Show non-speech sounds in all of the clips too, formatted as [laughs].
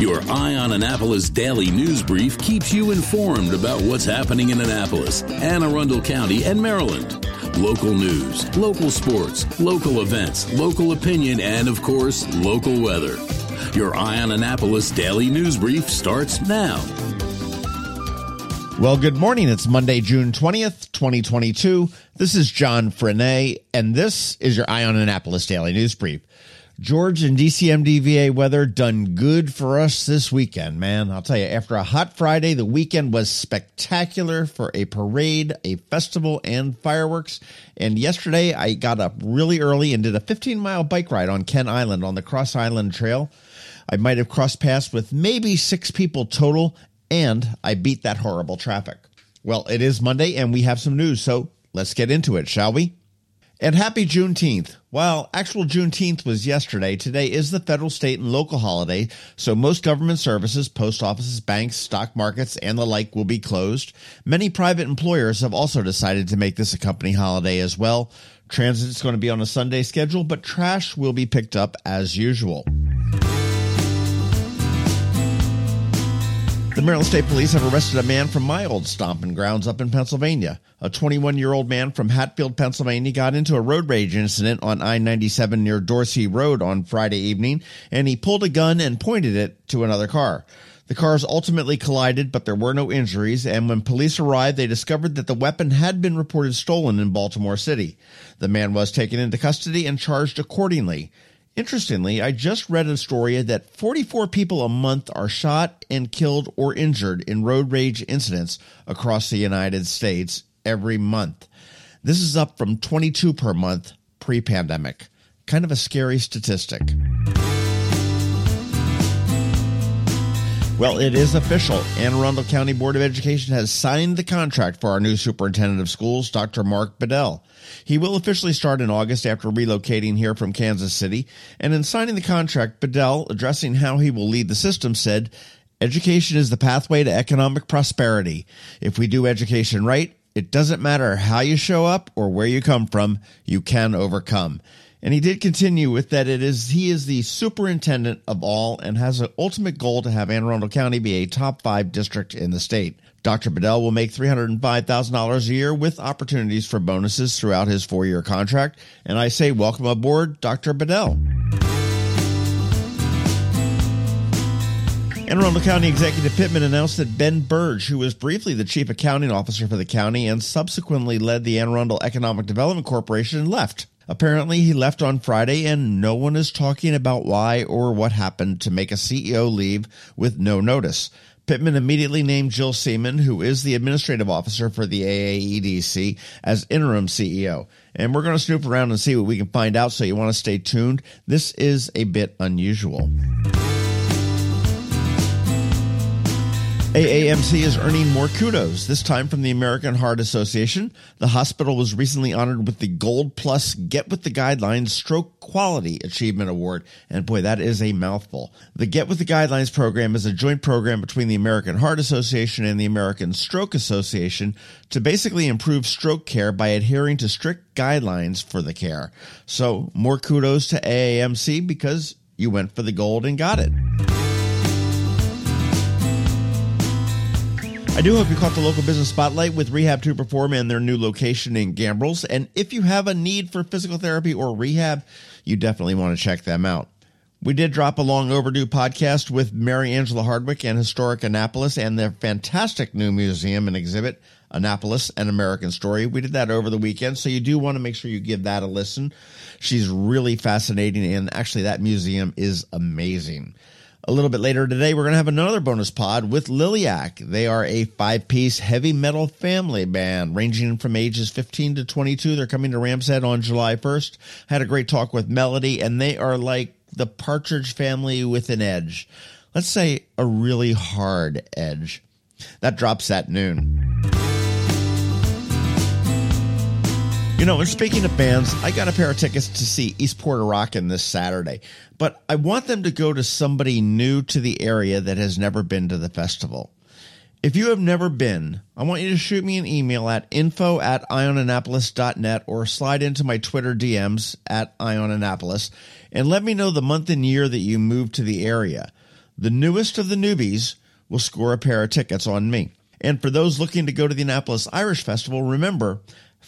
Your Eye on Annapolis daily news brief keeps you informed about what's happening in Annapolis, Anne Arundel County, and Maryland. Local news, local sports, local events, local opinion, and of course, local weather. Your Eye on Annapolis daily news brief starts now. Well, good morning. It's Monday, June 20th, 2022. This is John Frenaye, and this is your Eye on Annapolis Daily News Brief. George and DCMDVA weather done good for us this weekend, man. I'll tell you, after a hot Friday, the weekend was spectacular for a parade, a festival, and fireworks. And yesterday, I got up really early and did a 15 mile bike ride on Kent Island on the Cross Island Trail. I might have crossed paths with maybe six people total, and I beat that horrible traffic. Well, it is Monday, and we have some news, so let's get into it, shall we? And happy Juneteenth. Well, actual Juneteenth was yesterday. Today is the federal, state, and local holiday, so most government services, post offices, banks, stock markets, and the like will be closed. Many private employers have also decided to make this a company holiday as well. Transit is going to be on a Sunday schedule, but trash will be picked up as usual. The Maryland State Police have arrested a man from my old stomping grounds up in Pennsylvania. A 21 year old man from Hatfield, Pennsylvania got into a road rage incident on I 97 near Dorsey Road on Friday evening, and he pulled a gun and pointed it to another car. The cars ultimately collided, but there were no injuries, and when police arrived, they discovered that the weapon had been reported stolen in Baltimore City. The man was taken into custody and charged accordingly. Interestingly, I just read a story that 44 people a month are shot and killed or injured in road rage incidents across the United States every month. This is up from 22 per month pre pandemic. Kind of a scary statistic. Well, it is official. Anne Arundel County Board of Education has signed the contract for our new superintendent of schools, Dr. Mark Bedell. He will officially start in August after relocating here from Kansas City. And in signing the contract, Bedell, addressing how he will lead the system, said, Education is the pathway to economic prosperity. If we do education right, it doesn't matter how you show up or where you come from, you can overcome. And he did continue with that it is he is the superintendent of all and has an ultimate goal to have Anne Arundel County be a top five district in the state. Dr. Bedell will make $305,000 a year with opportunities for bonuses throughout his four year contract. And I say, welcome aboard, Dr. Bedell. Anne Arundel County Executive Pittman announced that Ben Burge, who was briefly the chief accounting officer for the county and subsequently led the Anne Arundel Economic Development Corporation, left. Apparently, he left on Friday, and no one is talking about why or what happened to make a CEO leave with no notice. Pittman immediately named Jill Seaman, who is the administrative officer for the AAEDC, as interim CEO. And we're going to snoop around and see what we can find out, so you want to stay tuned. This is a bit unusual. AAMC is earning more kudos, this time from the American Heart Association. The hospital was recently honored with the Gold Plus Get With the Guidelines Stroke Quality Achievement Award. And boy, that is a mouthful. The Get With the Guidelines program is a joint program between the American Heart Association and the American Stroke Association to basically improve stroke care by adhering to strict guidelines for the care. So, more kudos to AAMC because you went for the gold and got it. I do hope you caught the local business spotlight with Rehab to Perform and their new location in Gambrills. And if you have a need for physical therapy or rehab, you definitely want to check them out. We did drop a long overdue podcast with Mary Angela Hardwick and Historic Annapolis and their fantastic new museum and exhibit, Annapolis, an American Story. We did that over the weekend, so you do want to make sure you give that a listen. She's really fascinating, and actually, that museum is amazing. A little bit later today, we're going to have another bonus pod with Liliac. They are a five piece heavy metal family band ranging from ages 15 to 22. They're coming to Ram's Head on July 1st. Had a great talk with Melody, and they are like the Partridge family with an edge. Let's say a really hard edge. That drops at noon. You know, and speaking of bands, I got a pair of tickets to see Eastport A Rockin' this Saturday, but I want them to go to somebody new to the area that has never been to the festival. If you have never been, I want you to shoot me an email at info at eyeonannapolis.net or slide into my Twitter DMs at eyeonannapolis and let me know the month and year that you moved to the area. the newest of the newbies will score a pair of tickets on me. And for those looking to go to the Annapolis Irish Festival, remember,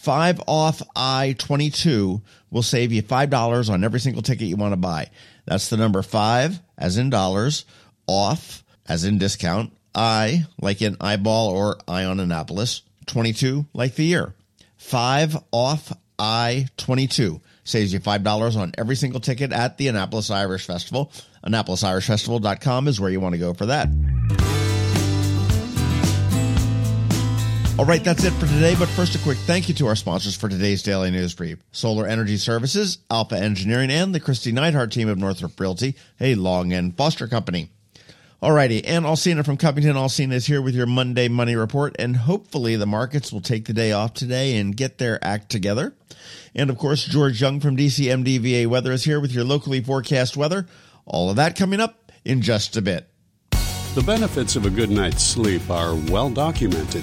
5 off I 22 will save you $5 on every single ticket you want to buy. That's the number 5 as in dollars, off as in discount, I like in eyeball or eye on Annapolis, 22 like the year. 5 off I 22 saves you $5 on every single ticket at the Annapolis Irish Festival. AnnapolisIrishFestival.com is where you want to go for that. All right, that's it for today. But first, a quick thank you to our sponsors for today's daily news brief Solar Energy Services, Alpha Engineering, and the Kristi Neidhardt team of Northrop Realty, a Long and Foster company. Alrighty, Ann Alsina from Covington Alsina is here with your Monday Money Report, and hopefully the markets will take the day off today and get their act together. And of course, George Young from DCMDVA Weather is here with your locally forecast weather. All of that coming up in just a bit. The benefits of a good night's sleep are well documented.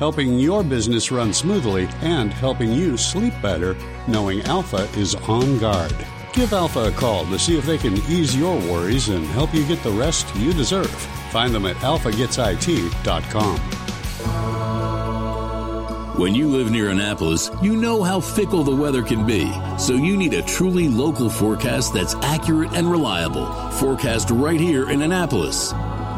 helping your business run smoothly and helping you sleep better knowing Alpha is on guard. Give Alpha a call to see if they can ease your worries and help you get the rest you deserve. Find them at alphagetsit.com. When you live near Annapolis, you know how fickle the weather can be. So you need a truly local forecast that's accurate and reliable. Forecast right here in Annapolis.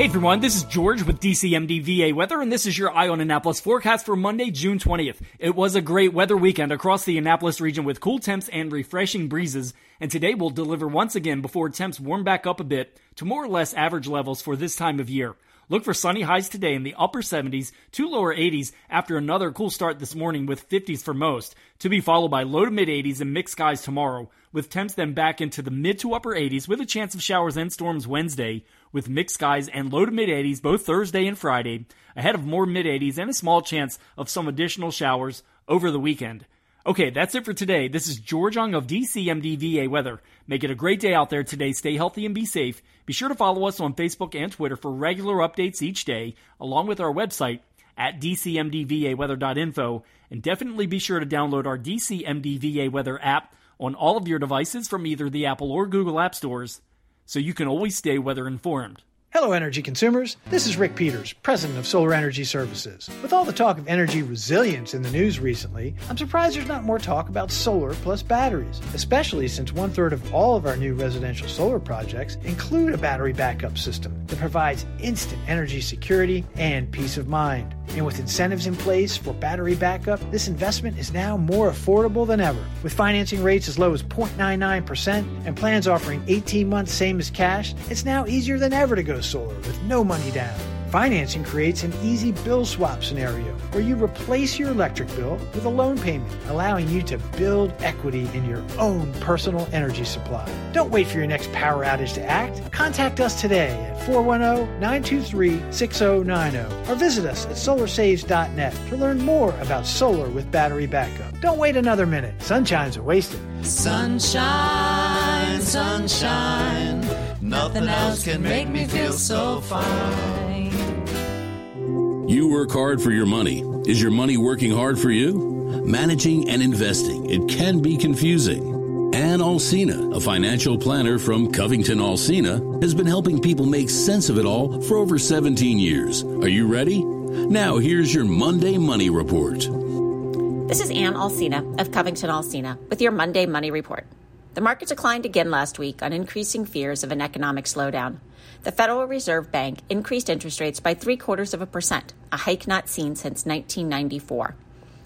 Hey everyone, this is George with DCMDVA Weather, and this is your Eye on Annapolis forecast for Monday, June 20th. It was a great weather weekend across the Annapolis region with cool temps and refreshing breezes, and today we'll deliver once again before temps warm back up a bit to more or less average levels for this time of year. Look for sunny highs today in the upper 70s to lower 80s after another cool start this morning with 50s for most, to be followed by low to mid 80s and mixed skies tomorrow, with temps then back into the mid to upper 80s with a chance of showers and storms Wednesday, with mixed skies and low to mid 80s both Thursday and Friday, ahead of more mid 80s and a small chance of some additional showers over the weekend. Okay, that's it for today. This is George Young of DCMDVA Weather. Make it a great day out there today. Stay healthy and be safe. Be sure to follow us on Facebook and Twitter for regular updates each day, along with our website at dcmdvaweather.info. And definitely be sure to download our DCMDVA Weather app on all of your devices from either the Apple or Google App Stores so you can always stay weather informed. Hello, energy consumers. This is Rick Peters, president of Solar Energy Services. With all the talk of energy resilience in the news recently, I'm surprised there's not more talk about solar plus batteries, especially since one third of all of our new residential solar projects include a battery backup system that provides instant energy security and peace of mind. And with incentives in place for battery backup, this investment is now more affordable than ever. With financing rates as low as 0.99% and plans offering 18 months same as cash, it's now easier than ever to go solar with no money down. Financing creates an easy bill swap scenario where you replace your electric bill with a loan payment, allowing you to build equity in your own personal energy supply. Don't wait for your next power outage to act. Contact us today at 410 923 6090 or visit us at solarsaves.net to learn more about solar with battery backup. Don't wait another minute. Sunshine's are wasted. Sunshine, sunshine. Nothing else can make me feel so fine. You work hard for your money. Is your money working hard for you? Managing and investing, it can be confusing. Ann Alsina, a financial planner from Covington Alsina, has been helping people make sense of it all for over 17 years. Are you ready? Now, here's your Monday Money Report. This is Ann Alsina of Covington Alsina with your Monday Money Report. The market declined again last week on increasing fears of an economic slowdown. The Federal Reserve Bank increased interest rates by three quarters of a percent, a hike not seen since 1994.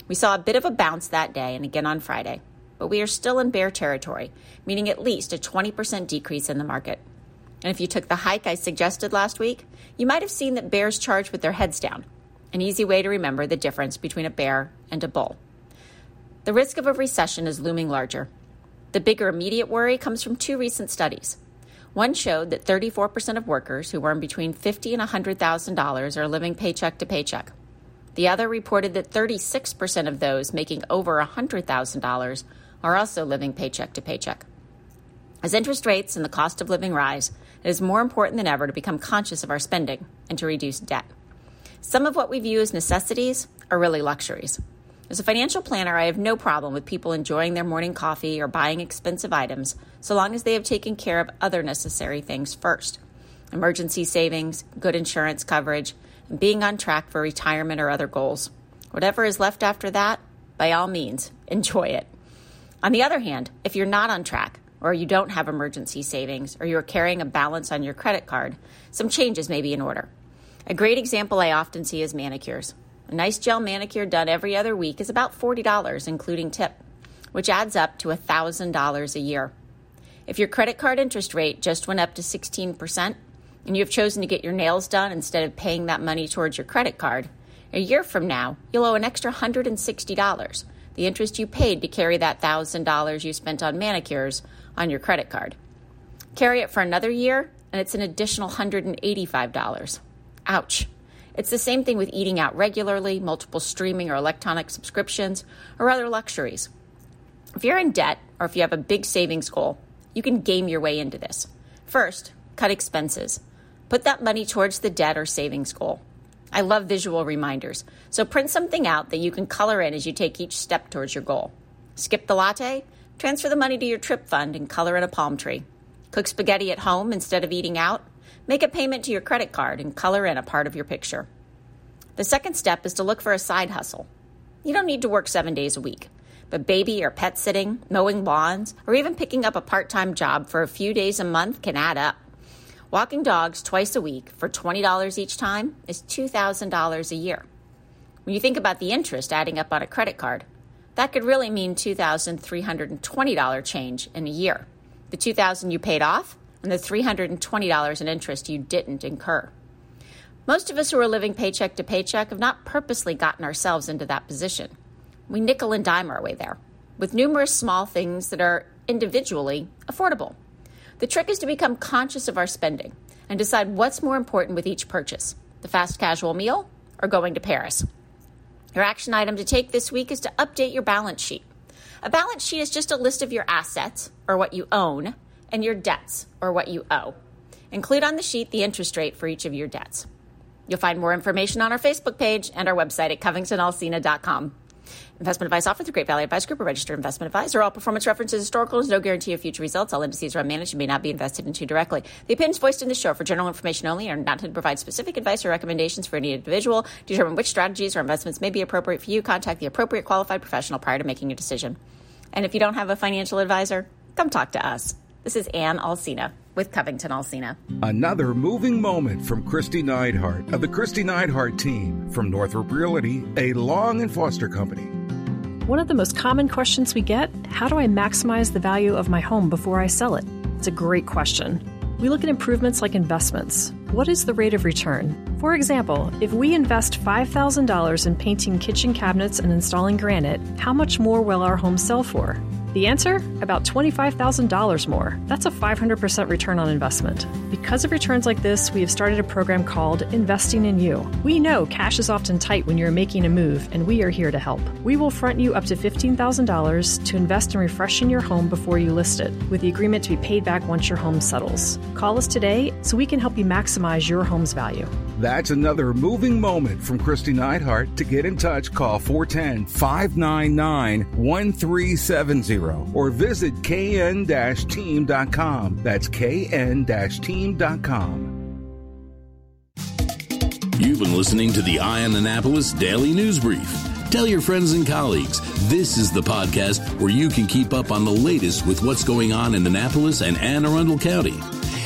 We saw a bit of a bounce that day and again on Friday, but we are still in bear territory, meaning at least a 20% decrease in the market. And if you took the hike I suggested last week, you might have seen that bears charge with their heads down, an easy way to remember the difference between a bear and a bull. The risk of a recession is looming larger. The bigger immediate worry comes from two recent studies. One showed that 34% of workers who earn between 50 and $100,000 are living paycheck to paycheck. The other reported that 36% of those making over $100,000 are also living paycheck to paycheck. As interest rates and the cost of living rise, it is more important than ever to become conscious of our spending and to reduce debt. Some of what we view as necessities are really luxuries. As a financial planner, I have no problem with people enjoying their morning coffee or buying expensive items so long as they have taken care of other necessary things first emergency savings, good insurance coverage, and being on track for retirement or other goals. Whatever is left after that, by all means, [laughs] enjoy it. On the other hand, if you're not on track, or you don't have emergency savings, or you're carrying a balance on your credit card, some changes may be in order. A great example I often see is manicures. A nice gel manicure done every other week is about $40, including tip, which adds up to $1,000 a year. If your credit card interest rate just went up to 16% and you have chosen to get your nails done instead of paying that money towards your credit card, a year from now, you'll owe an extra $160, the interest you paid to carry that $1,000 you spent on manicures on your credit card. Carry it for another year, and it's an additional $185. Ouch. It's the same thing with eating out regularly, multiple streaming or electronic subscriptions, or other luxuries. If you're in debt or if you have a big savings goal, you can game your way into this. First, cut expenses. Put that money towards the debt or savings goal. I love visual reminders, so print something out that you can color in as you take each step towards your goal. Skip the latte? Transfer the money to your trip fund and color in a palm tree. Cook spaghetti at home instead of eating out? Make a payment to your credit card and color in a part of your picture. The second step is to look for a side hustle. You don't need to work seven days a week, but baby or pet sitting, mowing lawns, or even picking up a part time job for a few days a month can add up. Walking dogs twice a week for $20 each time is $2,000 a year. When you think about the interest adding up on a credit card, that could really mean $2,320 change in a year. The 2,000 you paid off and the $320 in interest you didn't incur. Most of us who are living paycheck to paycheck have not purposely gotten ourselves into that position. We nickel and dime our way there, with numerous small things that are individually affordable. The trick is to become conscious of our spending and decide what's more important with each purchase the fast casual meal or going to Paris. Your action item to take this week is to update your balance sheet. A balance sheet is just a list of your assets, or what you own, and your debts, or what you owe. Include on the sheet the interest rate for each of your debts. You'll find more information on our Facebook page and our website at covingtonalsina.com. Investment advice offered through Great Valley Advisor Group, a registered investment advisor. All performance references historical. There's no guarantee of future results. All indices are unmanaged and may not be invested into directly. The opinions voiced in this show are for general information only and are not to provide specific advice or recommendations for any individual. To determine which strategies or investments may be appropriate for you, contact the appropriate qualified professional prior to making a decision. And if you don't have a financial advisor, come talk to us. This is Ann Alsina with Covington Alsina. Another moving moment from Kristi Neidhardt of the Kristi Neidhardt team from Northrop Realty, a Long and Foster company. One of the most common questions we get how do I maximize the value of my home before I sell it? It's a great question. We look at improvements like investments. What is the rate of return? For example, if we invest $5,000 in painting kitchen cabinets and installing granite, how much more will our home sell for? The answer? About $25,000 more. That's a 500% return on investment. Because of returns like this, we have started a program called Investing in You. We know cash is often tight when you're making a move, and we are here to help. We will front you up to $15,000 to invest in refreshing your home before you list it, with the agreement to be paid back once your home settles. Call us today so we can help you maximize your home's value. That's another moving moment from Kristi Neidhardt. To get in touch, call 410 599 1370 or visit kn-team.com. That's kn-team.com. You've been listening to the Eye on Annapolis Daily News Brief. Tell your friends and colleagues this is the podcast where you can keep up on the latest with what's going on in Annapolis and Anne Arundel County.